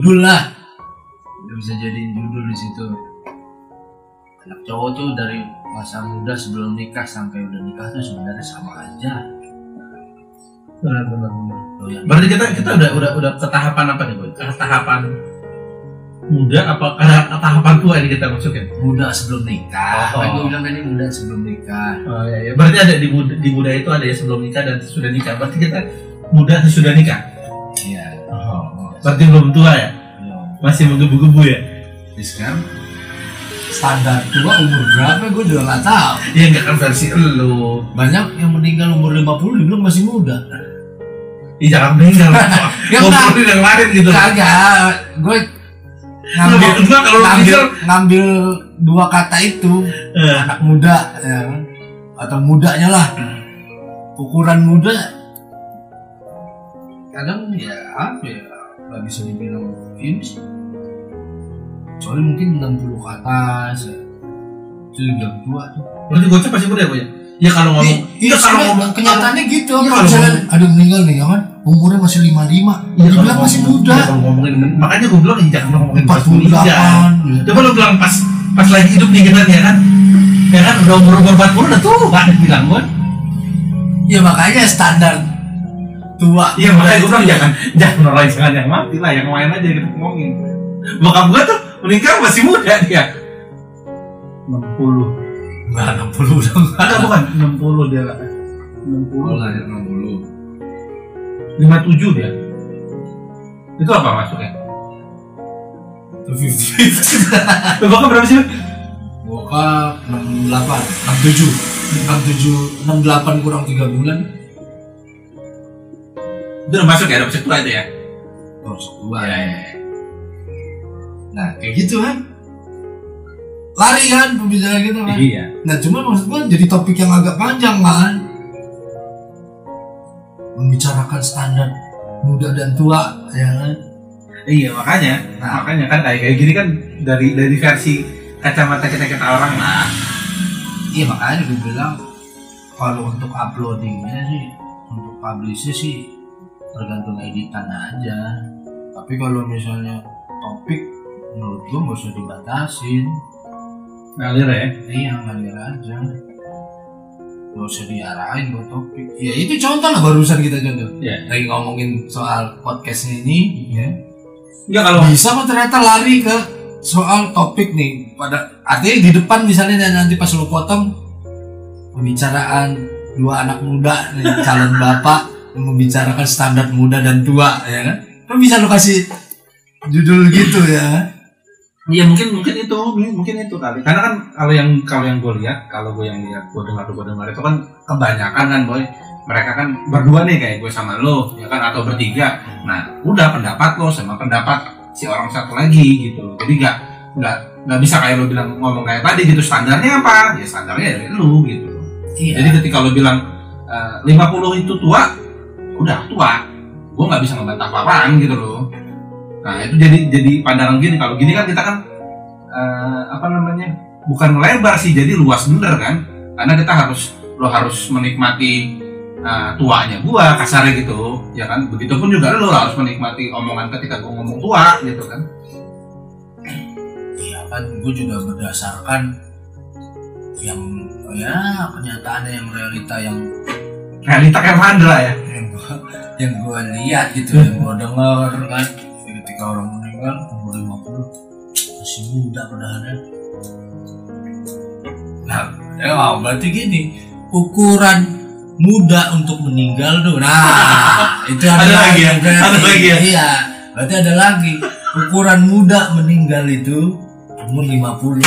judul lah Udah bisa jadiin judul di situ. Anak cowok tuh dari masa muda sebelum nikah sampai udah nikah tuh sebenarnya sama aja. Benar benar benar Loh, yang berarti kita kita udah udah udah ke tahapan apa nih boy ke tahapan muda apa ke tahapan tua ini kita masukin muda sebelum nikah. Oh. kan gue bilang tadi muda sebelum nikah. Oh iya, iya. berarti ada di muda, di muda itu ada yang sebelum nikah dan sudah nikah. Berarti kita muda sudah nikah? oh. Berarti belum tua ya? Belum. Masih menggebu-gebu ya? Jadi sekarang standar tua umur berapa? Gue juga nggak tahu. Iya nggak kan versi lu banyak yang meninggal umur 50 dibilang masih muda. Ih jangan meninggal. Ya, Ngobrolin yang lain gitu. Kagak. Gue ngambil gua kalau ngambil meninggal ngambil dua kata itu. Eh, anak muda ya. Kan? atau mudanya lah. Ukuran muda. Kadang ya apa ya nggak bisa dibilang sih soalnya mungkin 60 ke atas ya. itu dibilang tua tuh Berarti gocap pasti muda ya Boy? Ya kalau ngomong Iya, Iya kalau soalnya ngomong kenyataannya gitu. Iya, kalau kalau misalnya ada meninggal nih, ya kan? Umurnya masih 55. Iya, Dia kalau bilang masih muda. iya, kalau ngomongin makanya gue bilang "Ih, jangan ngomongin pas 48. muda. ya. Coba lu bilang pas pas lagi hidup nih kita nih ya kan. Ya kan udah umur umur 40 udah tua bilang gue. Ya makanya standar tua. Iya makanya gue bilang jangan jangan orang jangan yang mati lah yang main aja kita ngomongin. Bokap gue tuh meninggal masih muda dia. 60 Enggak 60 udah enggak. Ada bukan 60 dia lah. 60 lahir 60. 57 dia. Itu apa masuknya? Bokap berapa sih? Bokap 68, 67. 67, 68 kurang 3 bulan. Itu udah masuk ya, udah masuk tua itu ya? Oh, tua ya. Nah, kayak gitu kan. Lari kan pembicaraan kita kan. Iya. Nah, cuma maksud gua jadi topik yang agak panjang kan. Membicarakan standar muda dan tua, ya kan? Iya makanya, Nah. makanya kan kayak kayak gini kan dari dari versi kacamata kita kita orang lah. Iya makanya gue bilang kalau untuk uploadingnya sih, untuk publishnya sih tergantung editan aja. Tapi kalau misalnya topik menurut gue nggak usah dibatasin, Ngalir ya. iya ngalir aja. Gak usah diarahin buat topik. Ya itu contoh lah barusan kita contoh. Iya. Lagi ngomongin soal podcast ini, ya. Enggak kalau bisa kok ternyata lari ke soal topik nih pada artinya di depan misalnya dan nanti pas lo potong pembicaraan dua anak muda nih, calon bapak yang membicarakan standar muda dan tua ya kan? Lo bisa lo kasih judul gitu ya. Iya mungkin mungkin itu mungkin itu kali. Karena kan kalau yang kalau yang gue lihat kalau gue yang lihat gue dengar gue dengar itu kan kebanyakan kan boy. Mereka kan berdua nih kayak gue sama lo ya kan? Atau bertiga. Nah udah pendapat lo sama pendapat si orang satu lagi gitu. Jadi nggak nggak nggak bisa kayak lo bilang ngomong kayak tadi gitu. Standarnya apa? Ya standarnya dari lo gitu. Iya. Jadi ketika lo bilang eh, 50 itu tua udah tua. Gue nggak bisa ngebantah apa-apaan gitu loh. Nah itu jadi jadi pandangan gini. Kalau gini kan kita kan eh, apa namanya bukan melebar sih jadi luas bener kan? Karena kita harus lo harus menikmati eh, tuanya gua kasarnya gitu ya kan? Begitupun juga lo harus menikmati omongan ketika gua ngomong tua gitu kan? Iya kan gue juga berdasarkan yang ya kenyataannya yang realita yang realita kayak Mandra ya yang gua yang gua lihat gitu yang gua denger kan ketika orang meninggal umur 50 masih muda padahalnya nah ya berarti gini ukuran muda untuk meninggal tuh nah itu ada, Ada lagi ya? berarti. Ada lagi ya? iya berarti ada lagi ukuran muda meninggal itu umur 50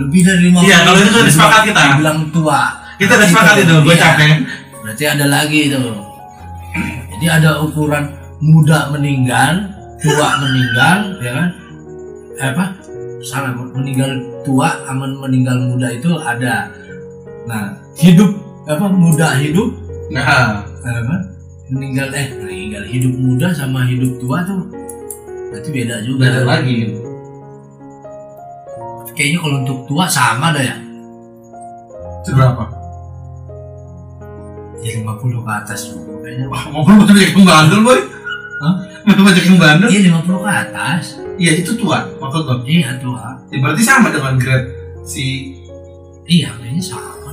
lebih dari 50 Iya, kalau itu sudah disepakati kita. bilang tua kita udah sepakat itu gue Iya. capek Berarti ada lagi itu. Jadi ada ukuran muda meninggal, tua meninggal, ya kan? Eh, apa? Salah, meninggal tua sama meninggal muda itu ada. Nah, hidup apa muda hidup nah apa? Meninggal eh meninggal hidup muda sama hidup tua tuh berarti beda juga. beda lagi Kayaknya kalau untuk tua sama dah ya. berapa Ya 50 ke atas kayaknya. Wah, mobil betul jadi pembantu boy. Hah? banyak yang bandel iya 50 ke atas. Iya itu tua maksud lo? Iya tua. Ya, berarti sama dengan grade si iya kayaknya sama.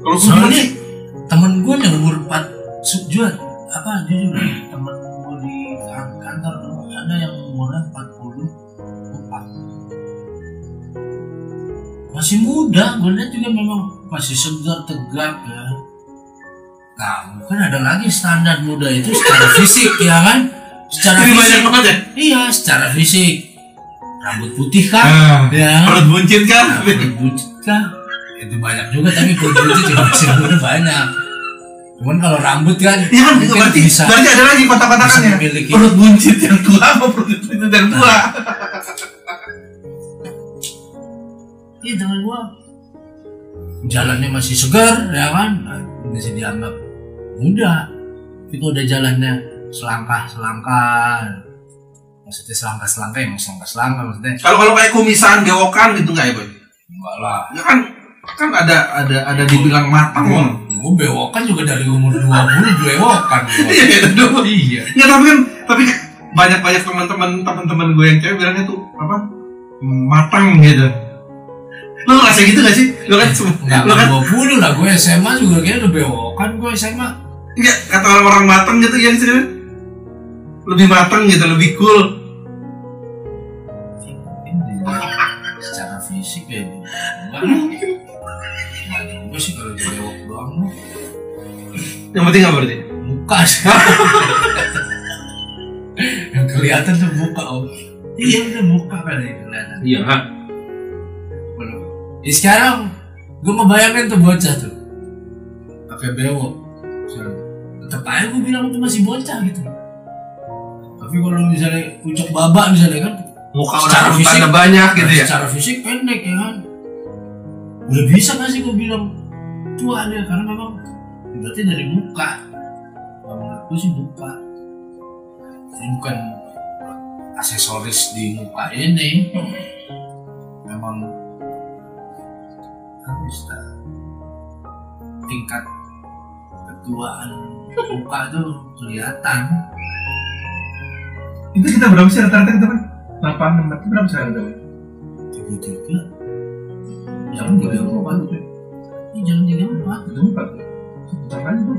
Kalau soalnya temen gue yang umur 4 su- jual apa jujur. Ya, temen gue di kan- kantor ada yang umurnya 44 masih muda gue lihat juga memang masih segar tegak ya nah kan ada lagi standar muda itu secara fisik ya kan secara banyak fisik banget ya iya secara fisik rambut putih kan ah, ya kan? perut buncit kan Perut buncit kah? Itu banyak juga tapi perut buncit juga masih bener banyak. Cuman kalau rambut kan Iya kan berarti bisa berarti ada lagi kotak-kotakannya. Perut buncit yang tua apa perut buncit yang tua? Iya teman gua jalannya masih segar ya kan nah, masih dianggap muda itu udah jalannya selangkah selangkah maksudnya selangkah selangkah yang selangkah selangkah maksudnya Kalau kalau kayak kumisan, gewokan gitu nggak ya boy? enggak lah Ya kan kan ada ada ada dibilang matang. gua, gua bewokan juga dari umur 20 bewokan. Iya iya dulu. iya Ya tapi kan tapi banyak banyak teman-teman teman-teman gue yang cewek bilangnya tuh apa matang gitu. Lo ngerasa gitu gak sih? Lo kan Enggak lo kan 20 lah gue SMA juga kayaknya udah bewokan gue SMA Enggak, kata orang-orang matang gitu ya sih lebih matang gitu, lebih cool. Mungkin secara fisik ya enggak enggak juga sih kalau dia bewok doang. Yang penting apa berarti? muka sih. Yang kelihatan tuh muka om. Iya. Udah muka kan yang kelihatan. Iya, ya sekarang gue ngebayangin tuh bocah tuh. Pakai bewok. Tetep aja gue bilang itu masih bocah gitu. Tapi kalau misalnya ucap babak misalnya kan Muka Secara udah fisik- banyak gitu ya. secara fisik pendek ya kan. Udah bisa gak sih gue bilang tua dia karena memang berarti dari muka. Kalau gue sih muka. Ini bukan aksesoris di muka ini. Memang ya, tingkat ketuaan muka tuh kelihatan Itu kita berapa sih rata-rata kita kan? 8 6 berapa sih tiga tiga jangan tiga empat ini jangan tiga empat Itu 4. Sebentar aja tuh.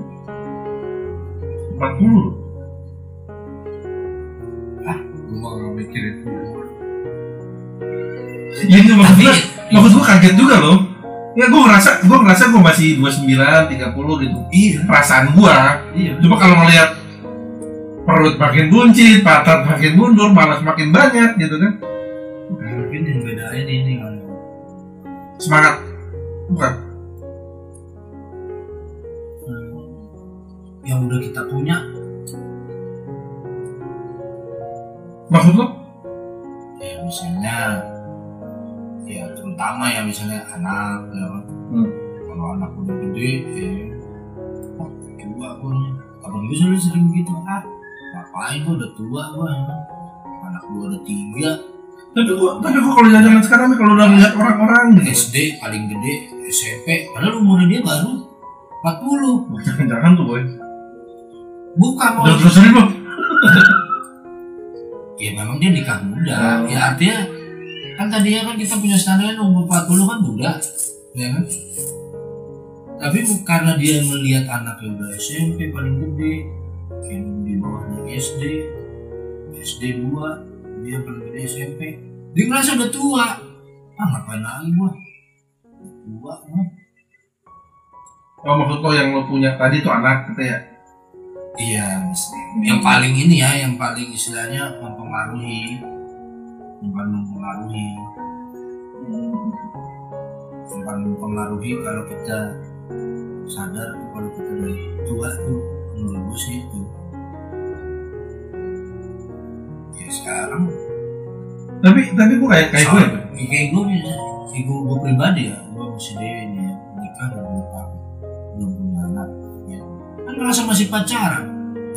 40. gue mau nggak mikirin Iya itu maksud gue, maksud gue kaget juga loh. Ya gue ngerasa, gue ngerasa gue masih 29, 30 gitu. iya Perasaan gue. iya Cuma kalau ngeliat perut makin buncit, pantat makin mundur, malas makin banyak gitu kan. mungkin yang bedain ini kan Semangat. Bukan. Hmm, yang udah kita punya Maksud lo? ya misalnya terutama ya misalnya anak ya kan. Hmm. kalau anak udah gede ya tua gue abang gue selalu sering gitu ah ngapain gue udah tua gue anak gue udah tiga Tapi gue, tapi gue kalau jalan sekarang nih kalau udah ngeliat orang-orang. SD paling gede SMP padahal umurnya dia baru 40 Jangan-jangan tuh boy. bukan mau Udah ya memang dia nikah muda Oh. ya artinya tadinya kan kita punya standar umur 40 kan muda ya kan tapi karena dia melihat anaknya udah SMP paling gede yang di bawahnya SD SD 2 dia paling gede SMP dia ngerasa udah tua ah ngapain lagi gua tua gua. Oh maksud lo yang lo punya tadi tuh anak gitu ya? Iya, mesti. yang paling ini ya, yang paling istilahnya mempengaruhi, paling mempengaruhi, paling mempengaruhi kalau kita sadar kalau kita dari tua tuh gue sih itu. Ya sekarang, Tapi tapi gue kayak kayak gue. soal- ya, kayak gue bisa, kayak gue, gue pribadi ya, gue masih dia ini ya, nikah udah dua tahun, belum punya anak, ya. kan ngerasa masih pacaran.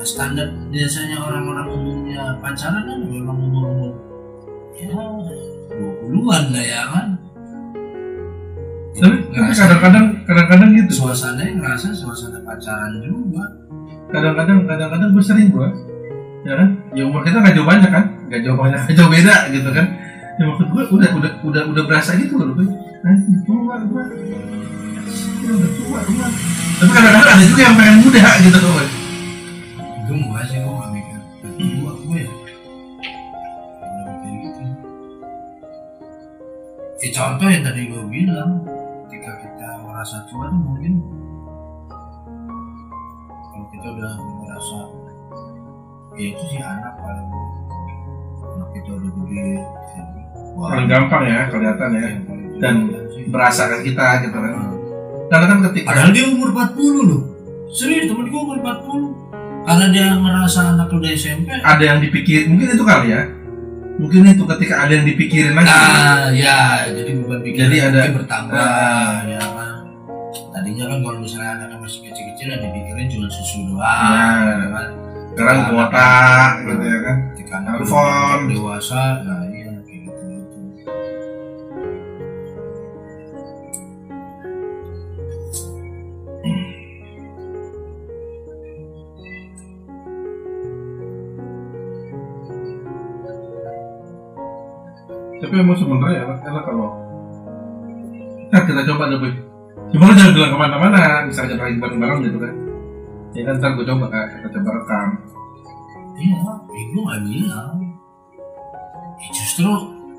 Standar biasanya orang-orang umumnya pacaran kan memang umur ya 20-an lah ya kan. Tapi kadang-kadang kadang-kadang gitu. suasananya ngerasa suasana pacaran juga. kadang-kadang kadang-kadang gue sering gue ya kan? Ya umur kita nggak jauh banyak kan? Nggak jauh banyak nggak jauh beda gitu kan? Ya maksud gue udah udah udah udah berasa gitu loh gue nah tua gue udah tua tapi kadang-kadang ada juga yang pengen muda gitu loh gue itu gua sih gua gak mikir gua gua ya ya contoh yang tadi gua bilang ketika kita merasa tua tuh mungkin kalau kita udah merasa ya itu sih anak paling anak kita udah gede wah, paling gampang ya kelihatan ya dan berasa ke kita gitu kan karena kan ketika Padahal dia umur 40 loh. Serius temen gue umur 40. Karena dia ngerasa anak udah SMP. ada yang dipikir mungkin itu kali ya mungkin itu ketika ada yang dipikirin lagi Nah, ya, jadi beban pikiran Jadi ada- bertambah, Ah. ya kan. Tadinya kan kalau misalnya anaknya masih kecil-kecil ya dipikirin cuma susu doang, ya kan. sekarang kuota gitu ya kan anak Telepon. dewasa, nah tapi emang sebenarnya enak enak kalau nah, kita coba deh boy cuma jangan bilang ke mana-mana misalnya lagi bareng-bareng gitu kan ya kan ntar gue coba kan kita coba rekam Iya, ya gue gak bilang. Ya, justru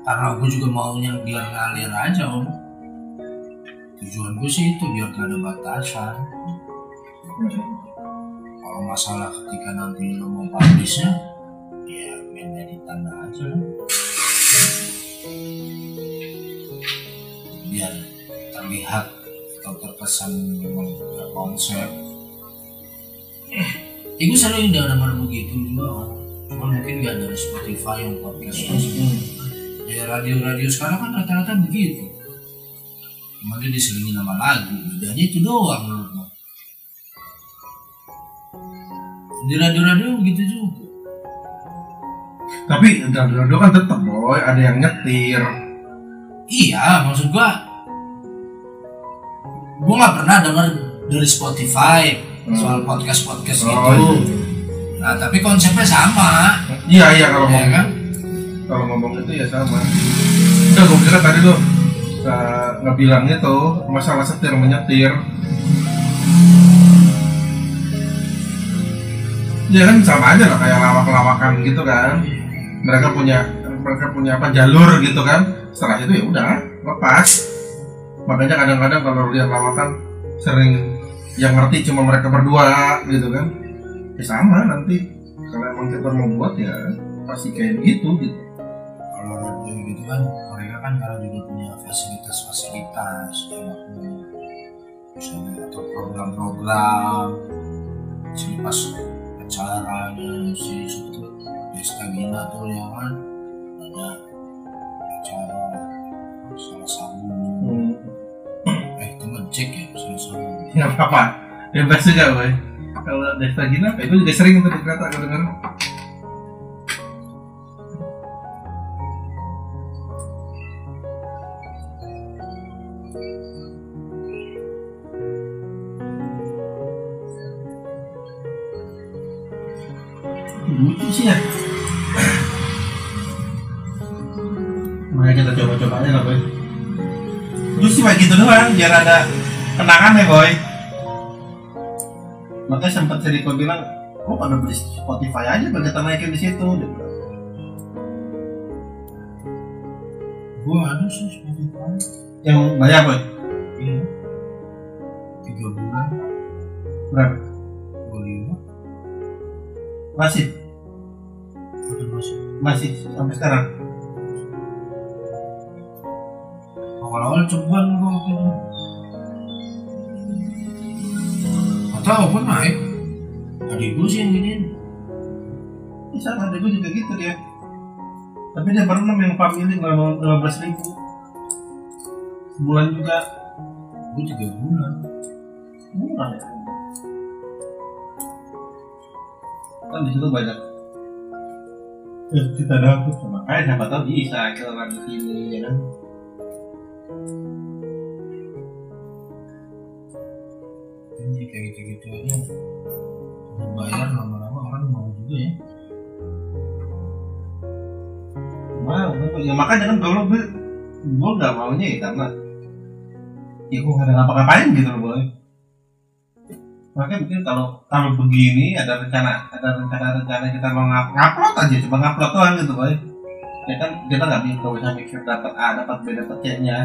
karena gue juga maunya biar ngalir aja om. Tujuan gue sih itu biar gak ada batasan. Kalau masalah ketika nanti lo mau publishnya, ya main editan aja. Biar terlihat atau terkesan memang konsep. Ya gue sering dengar begitu juga. Cuma mungkin gak dari Spotify yang podcast Ya radio-radio sekarang kan rata-rata begitu. Cuma dia diselingi nama lagu, bedanya itu doang menurut. Di radio-radio begitu juga. Tapi radio kan tetap boy. Ada yang nyetir. Iya, maksud gua gua nggak pernah dengar dari Spotify soal podcast-podcast Oh, gitu. iya. Nah, tapi konsepnya sama, iya iya kalau ya ngomong kan? kalau ngomong itu ya sama. Udah gue kira tadi lo uh, ngebilangnya tuh masalah setir menyetir. Ya kan sama aja lah kayak lawak-lawakan gitu kan mereka punya mereka punya apa jalur gitu kan. Setelah itu ya udah lepas. Makanya kadang-kadang kalau lihat lawakan sering yang ngerti cuma mereka berdua gitu kan. Ya sama nanti kalau emang kita mau buat ya pasti kayak gitu gitu. Kalau radio gitu kan mereka kan karena juga punya fasilitas-fasilitas ya misalnya atau program-program sini pas acaranya si Gina tuh ya kan ada acara salah sambung eh itu ngecek ya salah sambung nggak apa-apa bebas juga boy kalau Desta Gina apa? Itu juga sering di kereta aku lucu sih ya kita coba-coba aja lah boy. Terus cuma gitu doang biar ada kenangan ya boy. Makanya sempat si Riko bilang oh pada beli Spotify aja biar kita naikin di situ gua ada sih Spotify. Yang bayar boy? Iya. Tiga bulan. Berapa? Dua lima. Masih? Masuk. Masih sampai sekarang awal-awal ceban gua waktu itu. Gak tau pun naik. Adik gua sih yang giniin. Bisa ada gue juga gitu dia. Tapi dia baru enam yang family lima belas ribu. Sebulan juga. Gua tiga bulan. Murah ya. Kan di situ banyak. Ya, kita dapat makanya siapa tahu bisa kita orang di sini ya kan ini kayak gitu-gitu aja bayar lama-lama orang mau juga ya Wow, ya makanya kan kalau gue gue nggak maunya ya karena ya gue nggak ada ngapa-ngapain gitu loh boy. Makanya mungkin kalau kalau begini ada rencana ada rencana-rencana kita mau ngap ngupload aja coba ngupload doang gitu boy. Ya kan kita nggak bisa nggak bisa mikir dapat A dapat B dapat C nya.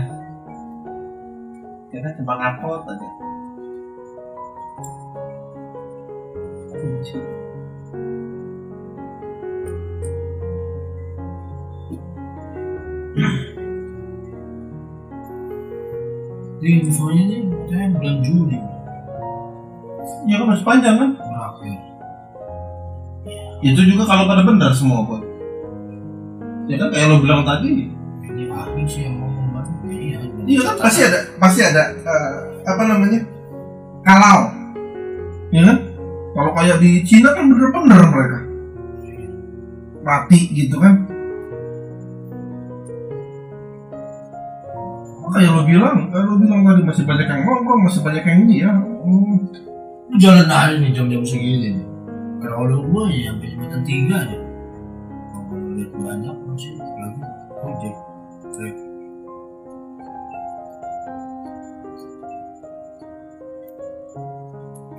Kita cuma ngupload aja. ini infonya nih katanya bulan Juli Ya kan masih panjang kan? berakhir Itu juga kalau pada benar semua boy. Ya kan kayak lo bilang tadi, ini akhir sih yang iya Iya kan pasti ada pasti ada eh, apa namanya kalau ya kan? Kalau kayak di Cina kan bener-bener mereka. Mati gitu kan. Kayak lo bilang kayak lo bilang tadi masih banyak yang ngomong masih banyak yang ini ya. Hmm. jalan aja nih jam-jam segini nih. Kalau gua ya sampai jam tiga nih. Kalau lihat banyak masih lagi ojek trip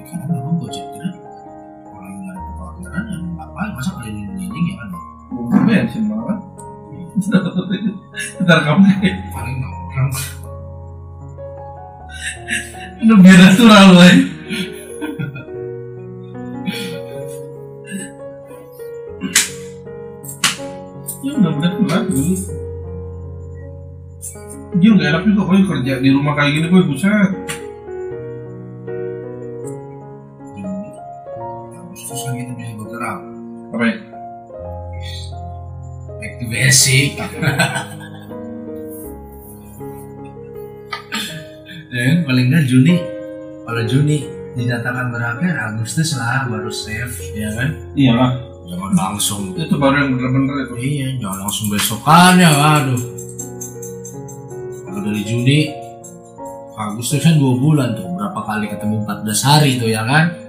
karena memang gojek trip kalau yang ada orderan ya ngapain masa keliling-keliling ya kan bumbu bensin malah ntar kamu paling orang lu biar natural loh ya udah udah kelar dulu dia nggak enak juga boy kerja di rumah kayak gini boy buset Kan kita bisa bergerak apa ya back to basic. Ya kan paling nggak Juni. Kalau Juni dinyatakan berakhir Agustus lah baru save ya kan? Iyalah jangan langsung. Itu baru yang bener-bener itu. Iya jangan langsung besokannya waduh kalau dari Juni Agustus kan dua bulan tuh. Berapa kali ketemu 14 hari tuh ya kan